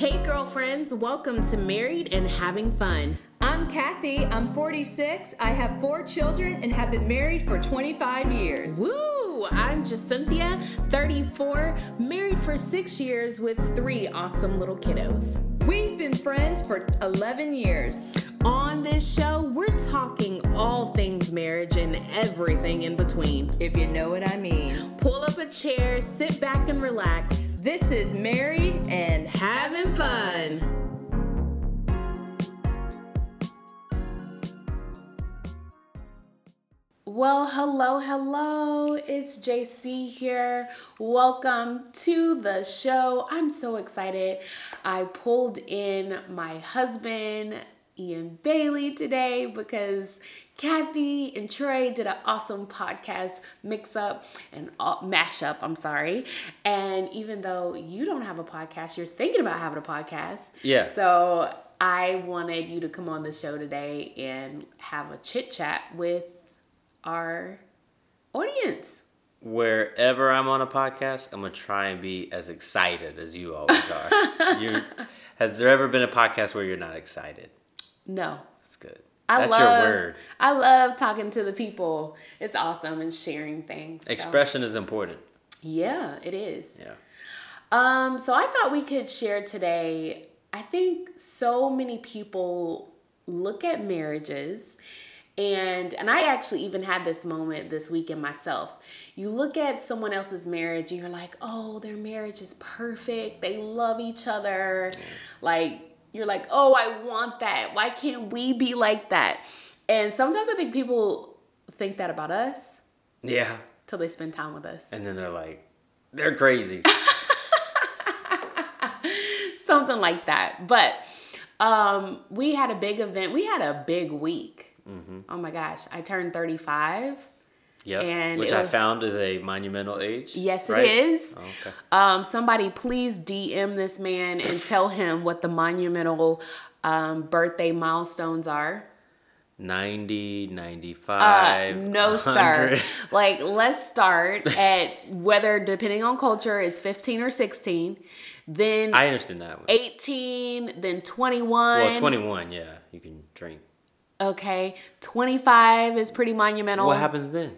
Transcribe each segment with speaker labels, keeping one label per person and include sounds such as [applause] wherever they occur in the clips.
Speaker 1: Hey, girlfriends, welcome to Married and Having Fun.
Speaker 2: I'm Kathy. I'm 46. I have four children and have been married for 25 years.
Speaker 1: Woo! I'm Cynthia, 34, married for six years with three awesome little kiddos.
Speaker 2: We've been friends for 11 years.
Speaker 1: On this show, we're talking all things marriage and everything in between.
Speaker 2: If you know what I mean.
Speaker 1: Pull up a chair, sit back and relax.
Speaker 2: This is Married and
Speaker 1: Having Fun. Well, hello, hello. It's JC here. Welcome to the show. I'm so excited. I pulled in my husband, Ian Bailey, today because Kathy and Troy did an awesome podcast mix up and mash up. I'm sorry. And even though you don't have a podcast, you're thinking about having a podcast.
Speaker 3: Yeah.
Speaker 1: So I wanted you to come on the show today and have a chit chat with our audience.
Speaker 3: Wherever I'm on a podcast, I'm gonna try and be as excited as you always are. [laughs] you has there ever been a podcast where you're not excited?
Speaker 1: No.
Speaker 3: That's good.
Speaker 1: I
Speaker 3: That's
Speaker 1: love,
Speaker 3: your word.
Speaker 1: I love talking to the people. It's awesome and sharing things. so.
Speaker 3: Expression is important.
Speaker 1: Yeah, it is.
Speaker 3: Yeah.
Speaker 1: Um, so I thought we could share today. I think so many people look at marriages and and I actually even had this moment this weekend myself. You look at someone else's marriage and you're like, "Oh, their marriage is perfect. They love each other." Like you're like, "Oh, I want that. Why can't we be like that?" And sometimes I think people think that about us
Speaker 3: Yeah.
Speaker 1: till they spend time with us.
Speaker 3: And then they're like, they're crazy. [laughs]
Speaker 1: something like that. But um, we had a big event. We had a big week.
Speaker 3: Mm-hmm.
Speaker 1: Oh my gosh, I turned 35.
Speaker 3: Yep.
Speaker 1: And
Speaker 3: Which
Speaker 1: it
Speaker 3: I
Speaker 1: was-
Speaker 3: found is a monumental age.
Speaker 1: Yes, it
Speaker 3: right?
Speaker 1: is.
Speaker 3: Oh, okay.
Speaker 1: Um, somebody please DM this man and tell him what the monumental um, birthday milestones are.
Speaker 3: 90,
Speaker 1: Uh,
Speaker 3: 95.
Speaker 1: no,
Speaker 3: 100.
Speaker 1: sir. [laughs] Like, let's start at whether, depending on culture, is 15 or 16, then
Speaker 3: I understand that one.
Speaker 1: 18, then 21.
Speaker 3: Well, 21, yeah, you can drink.
Speaker 1: Okay, 25 is pretty monumental.
Speaker 3: What happens then?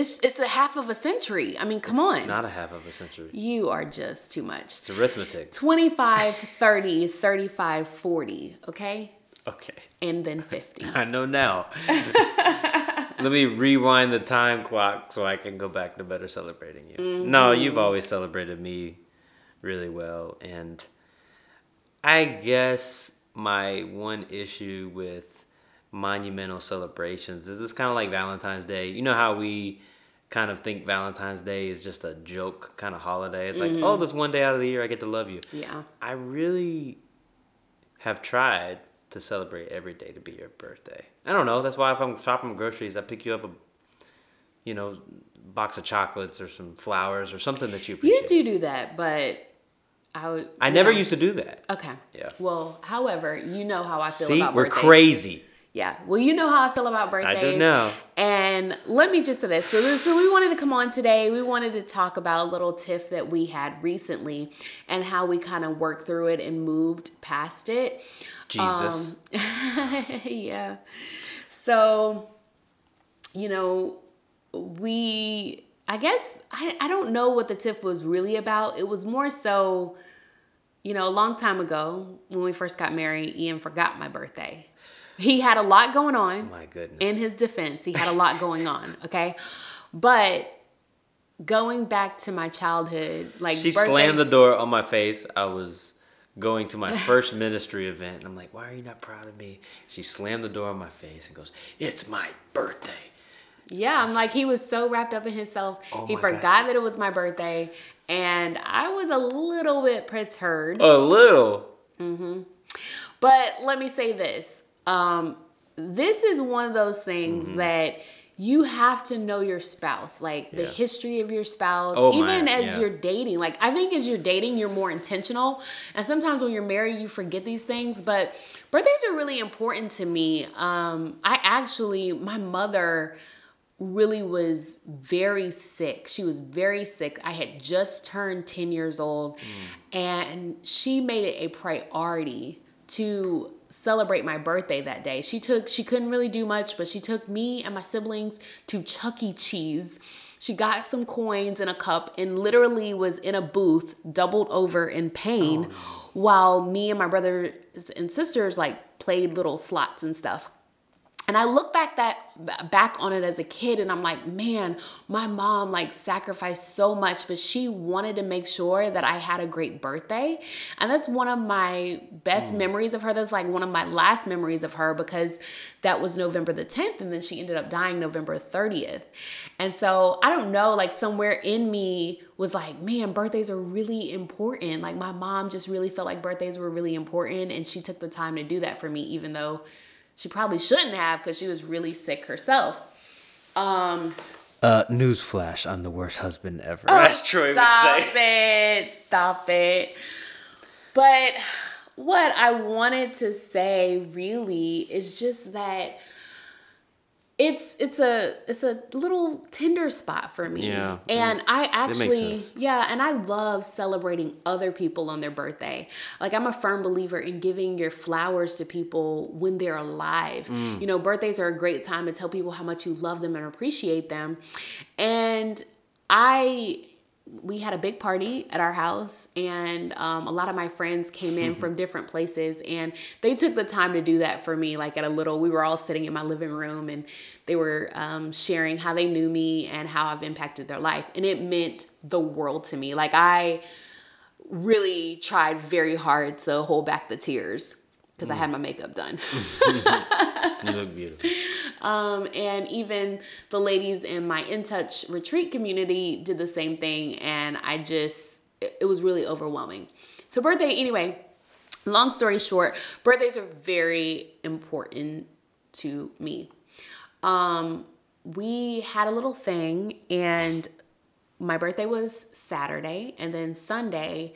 Speaker 1: It's it's a half of a century. I mean, come
Speaker 3: It's
Speaker 1: on.
Speaker 3: not a half of a century.
Speaker 1: you are just too much.
Speaker 3: It's arithmetic.
Speaker 1: 25, [laughs] 30, 35, 40, okay?
Speaker 3: Okay.
Speaker 1: And then 50. [laughs]
Speaker 3: I know now. [laughs] Let me rewind the time clock so I can go back to better celebrating you. No,
Speaker 1: Mm-hmm.
Speaker 3: you've always celebrated me really well. And I guess my one issue with monumental celebrations is it's kind of like Valentine's Day. You know how we kind of think Valentine's Day is just a joke kind of holiday? It's like, oh, this one day out of the year I get to love you.
Speaker 1: Mm-hmm. Yeah.
Speaker 3: I really have tried to celebrate every day to be your birthday. I don't know. That's why if I'm shopping groceries, I pick you up a, you know, box of chocolates or some flowers or something that you appreciate.
Speaker 1: You do do that, but I would.
Speaker 3: I never
Speaker 1: know.
Speaker 3: used to do that.
Speaker 1: Okay.
Speaker 3: Yeah.
Speaker 1: Well, however, you know how I feel
Speaker 3: See,
Speaker 1: about
Speaker 3: we're
Speaker 1: birthdays.
Speaker 3: crazy.
Speaker 1: Yeah. Well, you know how I feel about birthdays.
Speaker 3: I do know.
Speaker 1: And let me just say this. So, this- so we wanted to come on today. We wanted to talk about a little tiff that we had recently and how we kind of worked through it and moved past it.
Speaker 3: Jesus.
Speaker 1: Um, [laughs] yeah. So, you know, we, I guess, I, I don't know what the tiff was really about. It was more so, you know, a long time ago when we first got married, Ian forgot my birthday. He had a lot going on.
Speaker 3: My goodness.
Speaker 1: In his defense, he had a lot going on, [laughs] okay? But going back to my childhood, like
Speaker 3: she
Speaker 1: birthday-
Speaker 3: slammed the door on my face. I was going to my first [laughs] ministry event, and I'm like, "Why are you not proud of me?" She slammed the door on my face and goes, "It's my birthday."
Speaker 1: Yeah, I'm like he was so wrapped up in himself.
Speaker 3: Oh
Speaker 1: he forgot
Speaker 3: God.
Speaker 1: that it was my birthday, and I was a little bit perturbed.
Speaker 3: A little. Mm-hmm.
Speaker 1: But let me say this: um, this is one of those things
Speaker 3: Mm-hmm.
Speaker 1: that you have to know your spouse, like the history of your spouse,
Speaker 3: Oh,
Speaker 1: even
Speaker 3: my,
Speaker 1: as
Speaker 3: yeah.
Speaker 1: you're dating. Like I think as you're dating, you're more intentional, and sometimes when you're married, you forget these things. But birthdays are really important to me. Um, I actually, my mother really was very sick. She was very sick. I had just turned 10 years old, and she made it a priority to celebrate my birthday that day. She took she couldn't really do much, but she took me and my siblings to Chuck E. Cheese. She got some coins in a cup and literally was in a booth, doubled over in pain, oh, while me and my brothers and sisters like played little slots and stuff. And I look back that back on it as a kid and I'm like, man, my mom like sacrificed so much, but she wanted to make sure that I had a great birthday. And that's one of my best mm. memories of her. That's like one of my last memories of her because that was November the 10th and then she ended up dying November 30th. And so I don't know, like somewhere in me was like, man, birthdays are really important. Like my mom just really felt like birthdays were really important and she took the time to do that for me even though she probably shouldn't have because she was really sick herself. Um,
Speaker 3: Uh, newsflash: I'm the worst husband ever.
Speaker 1: Oh,
Speaker 3: As Troy would
Speaker 1: stop
Speaker 3: say. [laughs]
Speaker 1: it. Stop it. But what I wanted to say really is just that it's it's a it's a little tender spot for me.
Speaker 3: Yeah.
Speaker 1: And I
Speaker 3: makes
Speaker 1: actually yeah, and I love celebrating other people on their birthday. Like I'm a firm believer in giving your flowers to people when they're alive.
Speaker 3: Mm.
Speaker 1: You know, birthdays are a great time to tell people how much you love them and appreciate them. And I we had a big party at our house and um, a lot of my friends came in [laughs] from different places and they took the time to do that for me like at a little we were all sitting in my living room and they were um, sharing how they knew me and how i've impacted their life and it meant the world to me. Like i really tried very hard to hold back the tears because i had my makeup done [laughs]
Speaker 3: You look beautiful.
Speaker 1: Um, and even the ladies in my In Touch retreat community did the same thing. And I just, it, it was really overwhelming. So, birthday, anyway, long story short, birthdays are very important to me. Um, we had a little thing, and my birthday was Saturday, and then Sunday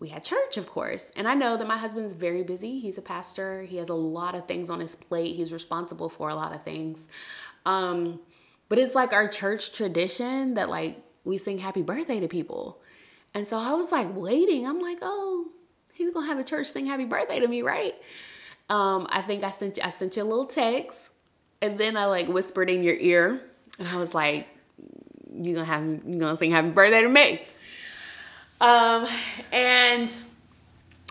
Speaker 1: we had church, of course. And I know that my husband's very busy. He's a pastor. He has a lot of things on his plate. He's responsible for a lot of things. Um, but it's like our church tradition that like we sing happy birthday to people. And so I was like waiting. I'm like, oh, he's gonna have the church sing happy birthday to me, right? Um, I think I sent you, I sent you a little text, and then I like whispered in your ear, and I was like, "You gonna have you gonna sing happy birthday to me?" Um, and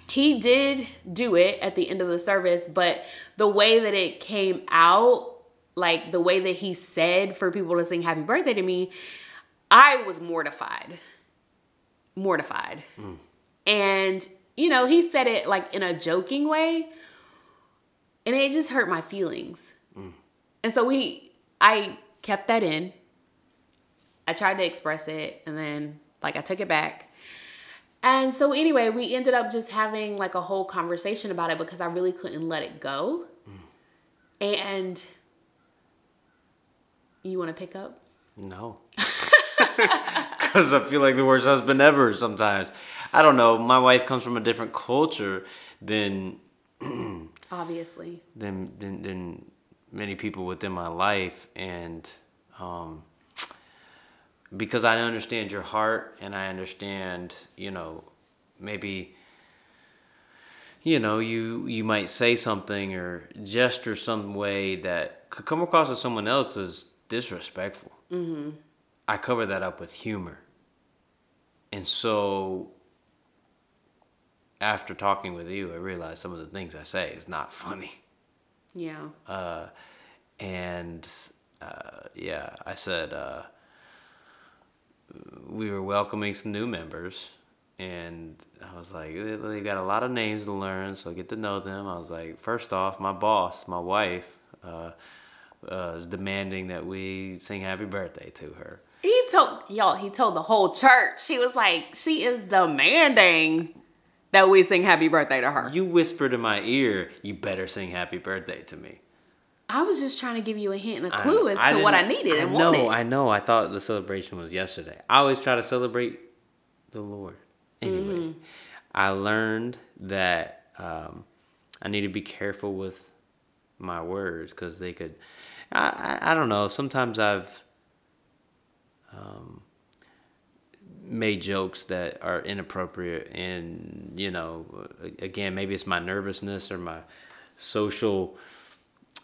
Speaker 1: he did do it at the end of the service, but the way that it came out, like the way that he said for people to sing happy birthday to me, I was mortified. Mortified. And, you know, he said it like in a joking way, and it just hurt my feelings. And so we, I kept that in. I tried to express it, and then, like, I took it back. And so anyway, we ended up just having like a whole conversation about it because I really couldn't let it go. And you want to pick up?
Speaker 3: No. [laughs] Because I feel like the worst husband ever sometimes. I don't know. My wife comes from a different culture than [clears throat]
Speaker 1: Obviously.
Speaker 3: than than, than many people within my life, and um, because I understand your heart, and I understand, you know, maybe you know you you might say something or gesture some way that could come across as someone else as disrespectful. Mm-hmm. I cover that up with humor, and so after talking with you, I realized some of the things I say is not funny.
Speaker 1: Yeah.
Speaker 3: Uh, and uh, yeah, I said uh, we were welcoming some new members, and I was like, they've got a lot of names to learn, so get to know them. I was like, first off, my boss, my wife, uh, uh, is demanding that we sing happy birthday to her.
Speaker 1: He told y'all, he told the whole church. He was like, she is demanding that we sing happy birthday to her.
Speaker 3: You whispered in my ear, you better sing happy birthday to me.
Speaker 1: I was just trying to give you a hint and a clue as
Speaker 3: I
Speaker 1: to what I needed and
Speaker 3: I know,
Speaker 1: wanted.
Speaker 3: I know. I thought the celebration was yesterday. I always try to celebrate the Lord. Anyway,
Speaker 1: Mm-hmm.
Speaker 3: I learned that um, I need to be careful with my words because they could. I, I I don't know. Sometimes I've um, made jokes that are inappropriate and you know again maybe it's my nervousness or my social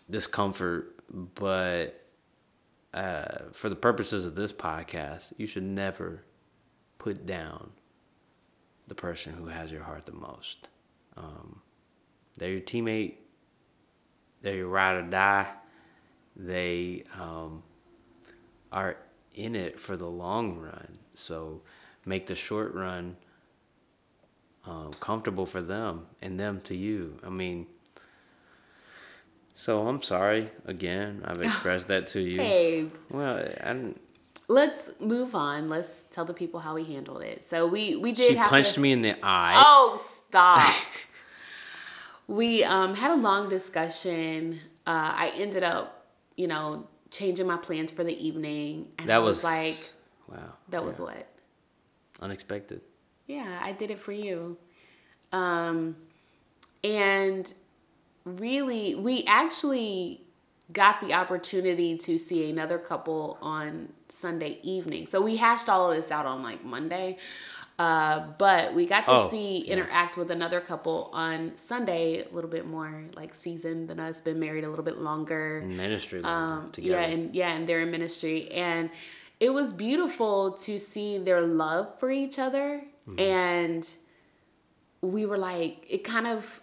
Speaker 3: discomfort but uh, for the purposes of this podcast you should never put down the person who has your heart the most um, they're your teammate they're your ride or die they um, are in it for the long run. So make the short run um, comfortable for them and them to you. I mean, so I'm sorry again. I've [sighs] expressed that to you.
Speaker 1: Babe.
Speaker 3: Well, I didn't.
Speaker 1: Let's move on. Let's tell the people how we handled it. So we we did.
Speaker 3: She punched
Speaker 1: to,
Speaker 3: me in the eye.
Speaker 1: Oh, stop. [laughs] we um, had a long discussion. Uh, I ended up, you know, changing my plans for the evening, and
Speaker 3: that
Speaker 1: was,
Speaker 3: was
Speaker 1: like,
Speaker 3: wow.
Speaker 1: that was what?
Speaker 3: Unexpected.
Speaker 1: Yeah, I did it for you. Um, and really, we actually got the opportunity to see another couple on Sunday evening. So we hashed all of this out on like Monday. Uh, but we got to
Speaker 3: Oh,
Speaker 1: see
Speaker 3: yeah.
Speaker 1: interact with another couple on Sunday, a little bit more like seasoned than us, been married a little bit longer.
Speaker 3: Ministry
Speaker 1: Um,
Speaker 3: together.
Speaker 1: yeah, and yeah, and they're in ministry, and it was beautiful to see their love for each other,
Speaker 3: Mm-hmm.
Speaker 1: and we were like, it kind of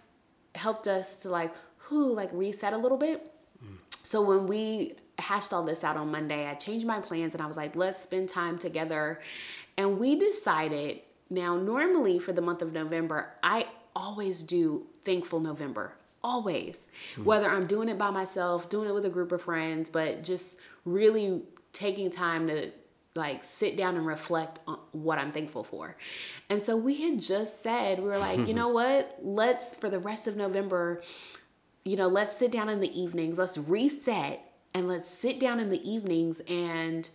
Speaker 1: helped us to like, who like reset a little bit.
Speaker 3: Mm.
Speaker 1: So when we hashed all this out on Monday, I changed my plans and I was like, let's spend time together. And we decided now, normally for the month of November, I always do Thankful November. Always. Whether I'm doing it by myself, doing it with a group of friends, but just really taking time to like sit down and reflect on what I'm thankful for. And so we had just said, we were like, you know [laughs] what? Let's, for the rest of November, you know, let's sit down in the evenings, let's reset and let's sit down in the evenings and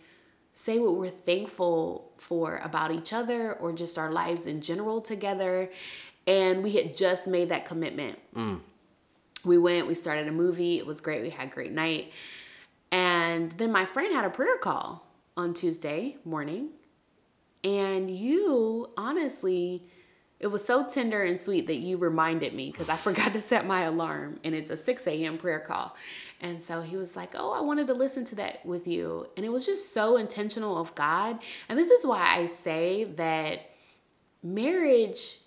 Speaker 1: say what we're thankful for about each other or just our lives in general together. And we had just made that commitment. Mm. We went, we started a movie, it was great, we had a great night. And then my friend had a prayer call on Tuesday morning. And you, honestly, it was so tender and sweet that you reminded me because I [laughs] forgot to set my alarm and it's a 6 a.m. prayer call. And so he was like, Oh, I wanted to listen to that with you. And it was just so intentional of God. And this is why I say that marriage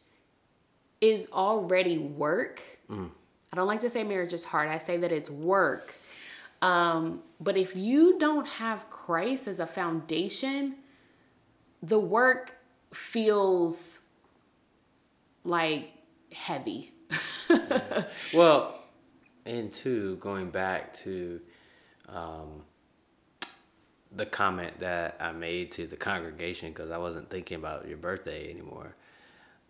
Speaker 1: is already work. Mm. I don't like to say marriage is hard, I say that it's work. Um, but if you don't have Christ as a foundation, the work feels like heavy. [laughs]
Speaker 3: Well, and two, going back to um, the comment that I made to the congregation because I wasn't thinking about your birthday anymore.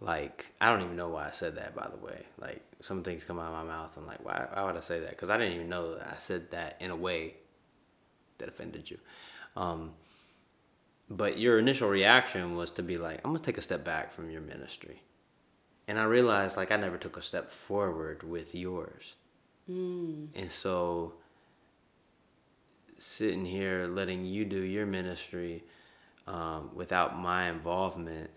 Speaker 3: Like, I don't even know why I said that, by the way. Like, some things come out of my mouth. I'm like, why, why would I say that? Because I didn't even know that I said that in a way that offended you. Um, but your initial reaction was to be like, I'm going to take a step back from your ministry. And I realized, like, I never took a step forward with yours. And so, sitting here letting you do your ministry um, without my involvement,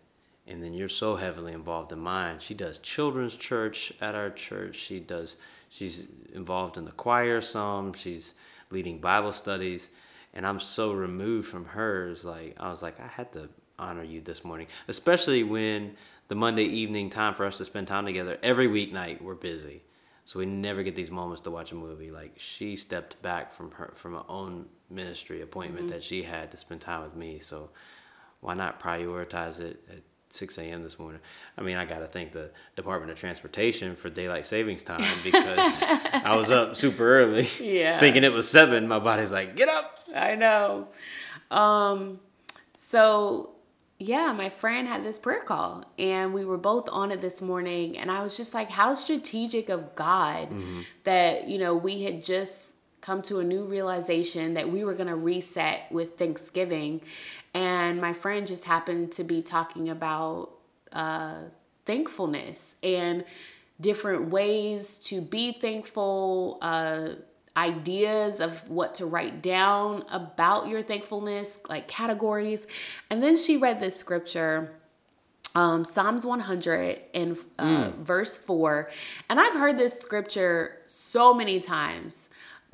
Speaker 3: and then you're so heavily involved in mine. She does children's church at our church. She does. She's involved in the choir some. She's leading Bible studies, and I'm so removed from hers. Like I was like, I had to honor you this morning, especially when the Monday evening time for us to spend time together every weeknight we're busy. So we never get these moments to watch a movie. Like she stepped back from her from her own ministry appointment mm-hmm. that she had to spend time with me. So why not prioritize it at 6 a.m. this morning? I mean, I got to thank the Department of Transportation for daylight savings time because [laughs] I was up super early,
Speaker 1: Yeah.
Speaker 3: thinking it was seven. My body's like, get up.
Speaker 1: I know. Um, so yeah, my friend had this prayer call and we were both on it this morning and I was just like, how strategic of God that, you know, we had just come to a new realization that we were going to reset with Thanksgiving. And my friend just happened to be talking about uh, thankfulness and different ways to be thankful. Uh, ideas of what to write down about your thankfulness, like categories. And then she read this scripture. Um, Psalms 100 and uh, mm. verse 4. And I've heard this scripture so many times,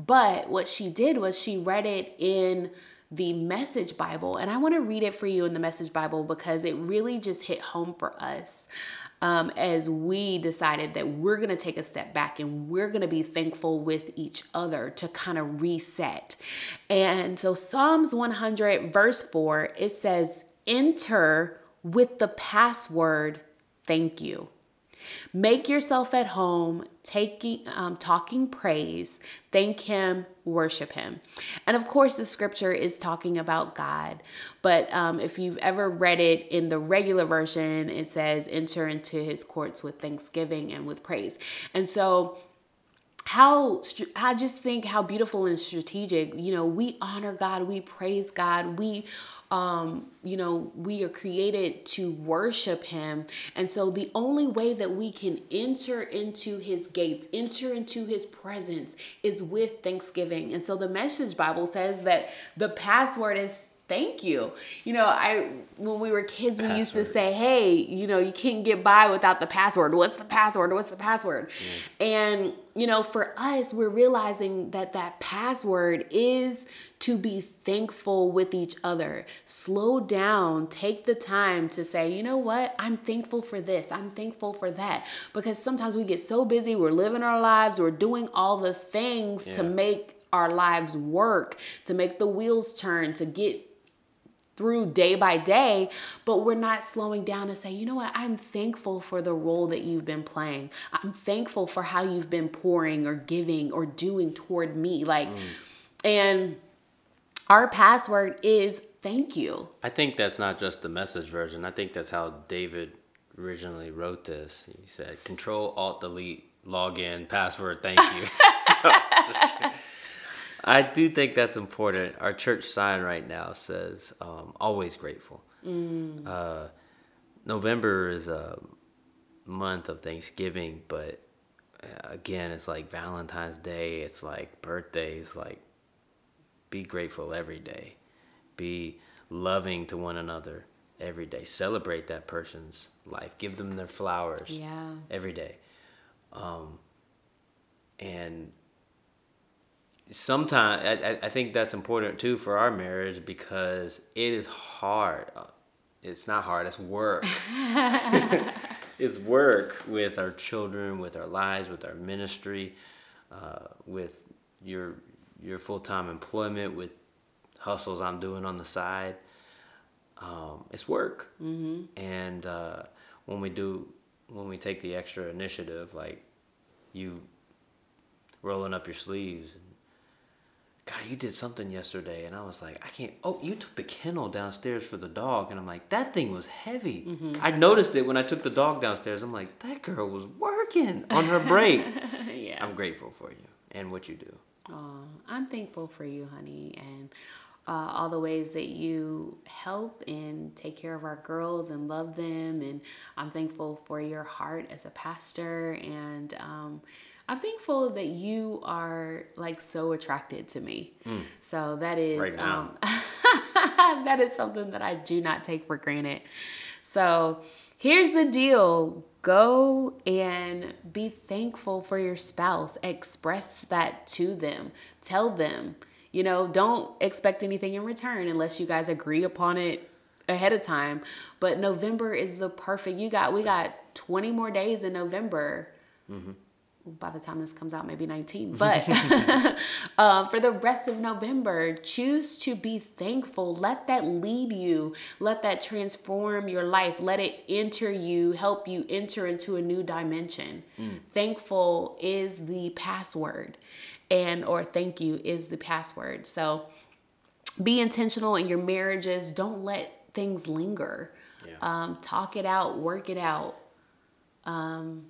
Speaker 1: but what she did was she read it in the Message Bible. And I want to read it for you in the Message Bible because it really just hit home for us um, as we decided that we're going to take a step back and we're going to be thankful with each other to kind of reset. And so, Psalms 100, verse 4, it says, Enter with the password, thank you. Make yourself at home, taking, um, talking praise, thank Him, worship Him. And of course, the scripture is talking about God. But um, if you've ever read it in the regular version, it says, enter into His courts with thanksgiving and with praise. And so, how I just think how beautiful and strategic, you know, we honor God, we praise God, we um, you know, we are created to worship him. And so the only way that we can enter into his gates, enter into his presence is with thanksgiving. And so the message Bible says that the password is thank you. You know, I when we were kids, we password. used to say, "Hey, you know, you can't get by without the password. What's the password? What's the password?" Mm. And you know, for us, we're realizing that that password is to be thankful with each other. Slow down, take the time to say, you know what? I'm thankful for this. I'm thankful for that. Because sometimes we get so busy, we're living our lives, we're doing all the things yeah. to make our lives work, to make the wheels turn, to get through day by day, but we're not slowing down to say, you know what, I'm thankful for the role that you've been playing. I'm thankful for how you've been pouring or giving or doing toward me. Like, mm. and our password is thank you.
Speaker 3: I think that's not just the message version. I think that's how David originally wrote this. He said, Control Alt Delete, log in, password, thank you. [laughs] no, I do think that's important. Our church sign right now says um, always grateful. Mm. Uh, November is a month of Thanksgiving, but uh, again, it's like Valentine's Day, it's like birthdays, like be grateful every day. Be loving to one another every day. Celebrate that person's life. Give them their flowers yeah. every day. Um, and sometimes I, I think that's important too for our marriage because it is hard. It's not hard, it's work. [laughs] it's work with our children, with our lives, with our ministry, uh, with your your full time employment, with hustles I'm doing on the side. Um, it's work, mm-hmm. and uh, when we do, when we take the extra initiative, like you rolling up your sleeves God, you did something yesterday. And I was like, I can't. Oh, you took the kennel downstairs for the dog. And I'm like, that thing was heavy. Mm-hmm. I noticed it when I took the dog downstairs. I'm like, that girl was working on her break. [laughs] yeah. I'm grateful for you and what you do.
Speaker 1: Oh, I'm thankful for you, honey. And uh, all the ways that you help and take care of our girls and love them. And I'm thankful for your heart as a pastor. And, um, I'm thankful that you are like so attracted to me. Mm. So that is right um, [laughs] that is something that I do not take for granted. So here's the deal. Go and be thankful for your spouse. Express that to them. Tell them. You know, don't expect anything in return unless you guys agree upon it ahead of time. But November is the perfect. You got we got 20 more days in November. Mm-hmm by the time this comes out, maybe 19. But [laughs] uh, for the rest of November, choose to be thankful. Let that lead you. Let that transform your life. Let it enter you, help you enter into a new dimension. Mm. Thankful is the password, and or thank you is the password. So be intentional in your marriages. Don't let things linger. Yeah. Um, talk it out, work it out. Um,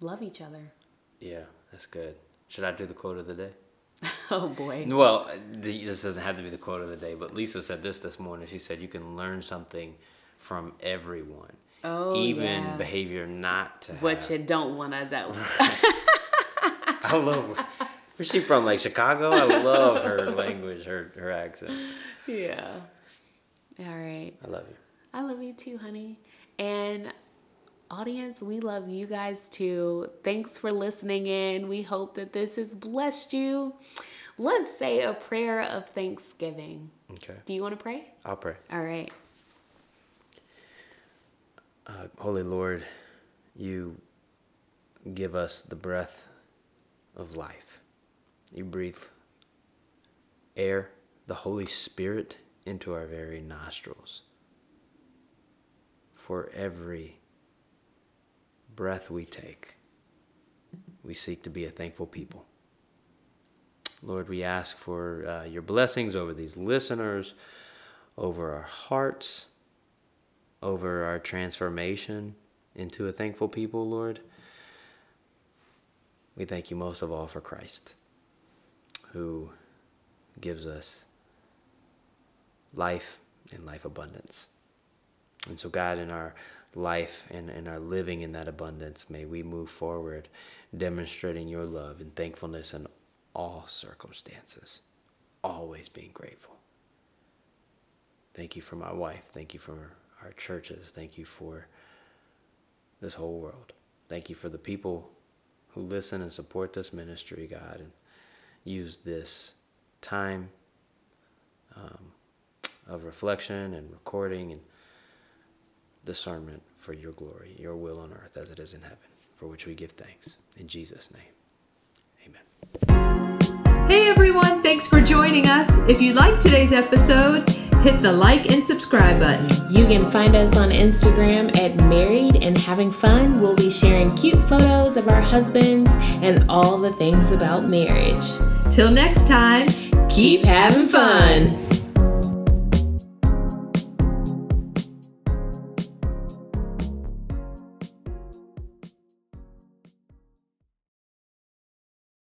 Speaker 1: love each other.
Speaker 3: Yeah, that's good. Should I do the quote of the day? [laughs]
Speaker 1: oh boy.
Speaker 3: Well, this doesn't have to be the quote of the day, but Lisa said this this morning. She said you can learn something from everyone. Oh, even yeah. behavior not to
Speaker 1: what have. you don't want to do. [laughs]
Speaker 3: I love Where's she from? Like Chicago? I love her [laughs] language, her her accent.
Speaker 1: Yeah. All right.
Speaker 3: I love you.
Speaker 1: I love you too, honey. And audience, we love you guys too. Thanks for listening in. We hope that this has blessed you. Let's say a prayer of thanksgiving.
Speaker 3: Okay.
Speaker 1: Do you want to pray?
Speaker 3: I'll pray.
Speaker 1: All right.
Speaker 3: Uh, Holy Lord, you give us the breath of life. You breathe air, the Holy Spirit, into our very nostrils. For every breath we take, we seek to be a thankful people. Lord, we ask for uh, your blessings over these listeners, over our hearts, over our transformation into a thankful people, Lord. We thank you most of all for Christ, who gives us life and life abundance. And so, God, in our life and in our living in that abundance, may we move forward demonstrating your love and thankfulness in all circumstances, always being grateful. Thank you for my wife. Thank you for our churches. Thank you for this whole world. Thank you for the people who listen and support this ministry, God, and use this time um, of reflection and recording and discernment for your glory, your will on earth as it is in heaven, for which we give thanks. In Jesus' name, amen.
Speaker 2: Hey everyone, thanks for joining us. If you liked today's episode, hit the like and subscribe button.
Speaker 1: You can find us on Instagram at Married and Having Fun. We'll be sharing cute photos of our husbands and all the things about marriage.
Speaker 2: Till next time,
Speaker 1: Keep having fun.